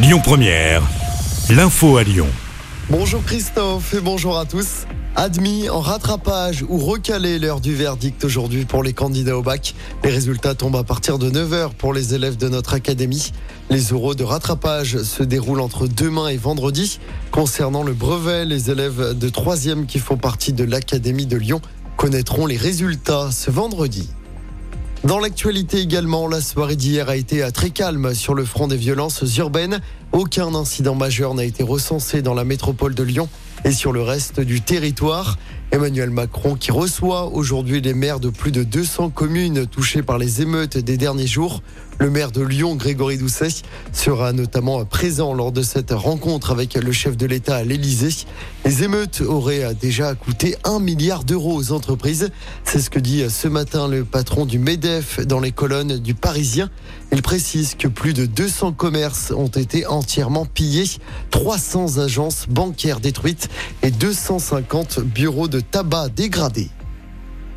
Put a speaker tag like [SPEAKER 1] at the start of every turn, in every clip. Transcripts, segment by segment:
[SPEAKER 1] Lyon Première, l'info à Lyon.
[SPEAKER 2] Bonjour Christophe et bonjour à tous. Admis en rattrapage ou recalé l'heure du verdict aujourd'hui pour les candidats au bac. Les résultats tombent à partir de 9h pour les élèves de notre académie. Les euros de rattrapage se déroulent entre demain et vendredi. Concernant le brevet, les élèves de 3e qui font partie de l'académie de Lyon connaîtront les résultats ce vendredi. Dans l'actualité également, la soirée d'hier a été très calme sur le front des violences urbaines. Aucun incident majeur n'a été recensé dans la métropole de Lyon et sur le reste du territoire. Emmanuel Macron qui reçoit aujourd'hui les maires de plus de 200 communes touchées par les émeutes des derniers jours. Le maire de Lyon, Grégory Doucet, sera notamment présent lors de cette rencontre avec le chef de l'État à l'Élysée. Les émeutes auraient déjà coûté un milliard d'euros aux entreprises. C'est ce que dit ce matin le patron du MEDEF dans les colonnes du Parisien. Il précise que plus de 200 commerces ont été entièrement pillés, 300 agences bancaires détruites et 250 bureaux de tabac dégradés.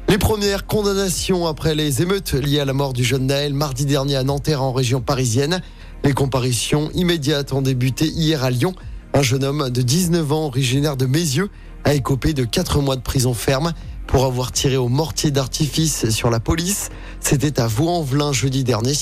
[SPEAKER 2] Les premières condamnations après les émeutes liées à la mort du jeune Naël mardi dernier à Nanterre en région parisienne. Les comparitions immédiates ont débuté hier à Lyon. Un jeune homme de 19 ans originaire de Mézieux a écopé de 4 mois de prison ferme pour avoir tiré au mortier d'artifice sur la police. C'était à Vaux-en-Velin jeudi dernier.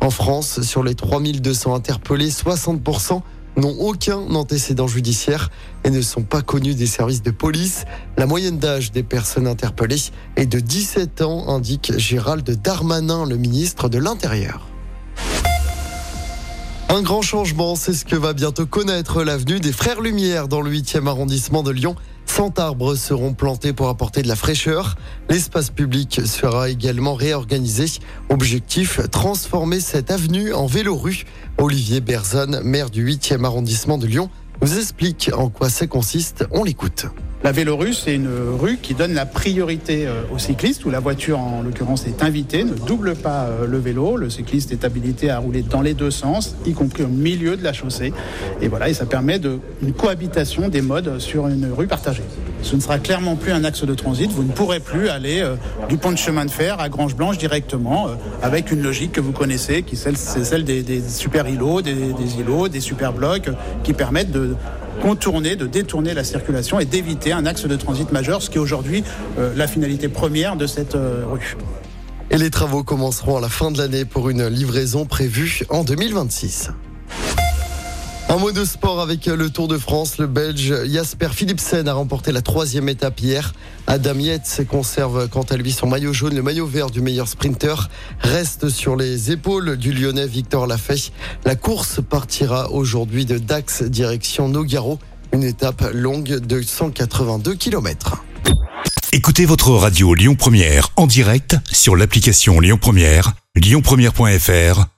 [SPEAKER 2] En France, sur les 3200 interpellés, 60% n'ont aucun antécédent judiciaire et ne sont pas connus des services de police. La moyenne d'âge des personnes interpellées est de 17 ans, indique Gérald Darmanin, le ministre de l'Intérieur. Un grand changement, c'est ce que va bientôt connaître l'avenue des Frères Lumière dans le 8e arrondissement de Lyon. 100 arbres seront plantés pour apporter de la fraîcheur. L'espace public sera également réorganisé. Objectif, transformer cette avenue en vélorue. Olivier Berzon, maire du 8e arrondissement de Lyon, nous explique en quoi ça consiste. On l'écoute.
[SPEAKER 3] La Vélorue, c'est une rue qui donne la priorité euh, aux cyclistes, où la voiture, en l'occurrence, est invitée, ne double pas euh, le vélo. Le cycliste est habilité à rouler dans les deux sens, y compris au milieu de la chaussée. Et voilà, et ça permet de, une cohabitation des modes sur une rue partagée. Ce ne sera clairement plus un axe de transit. Vous ne pourrez plus aller euh, du pont de chemin de fer à Grange Blanche directement, avec une logique que vous connaissez, qui c'est celle des, super îlots, des îlots, des super blocs, qui permettent de contourner, de détourner la circulation et d'éviter un axe de transit majeur, ce qui est aujourd'hui euh, la finalité première de cette euh, rue.
[SPEAKER 2] Et les travaux commenceront à la fin de l'année pour une livraison prévue en 2026. Un mot de sport avec le Tour de France. Le Belge Jasper Philipsen a remporté la troisième étape hier. Adam Yates conserve quant à lui son maillot jaune. Le maillot vert du meilleur sprinter reste sur les épaules du Lyonnais Victor Lafay. La course partira aujourd'hui de Dax direction Nogaro. Une étape longue de 182 km.
[SPEAKER 1] Écoutez votre radio Lyon Première en direct sur l'application Lyon Première, lyonpremière.fr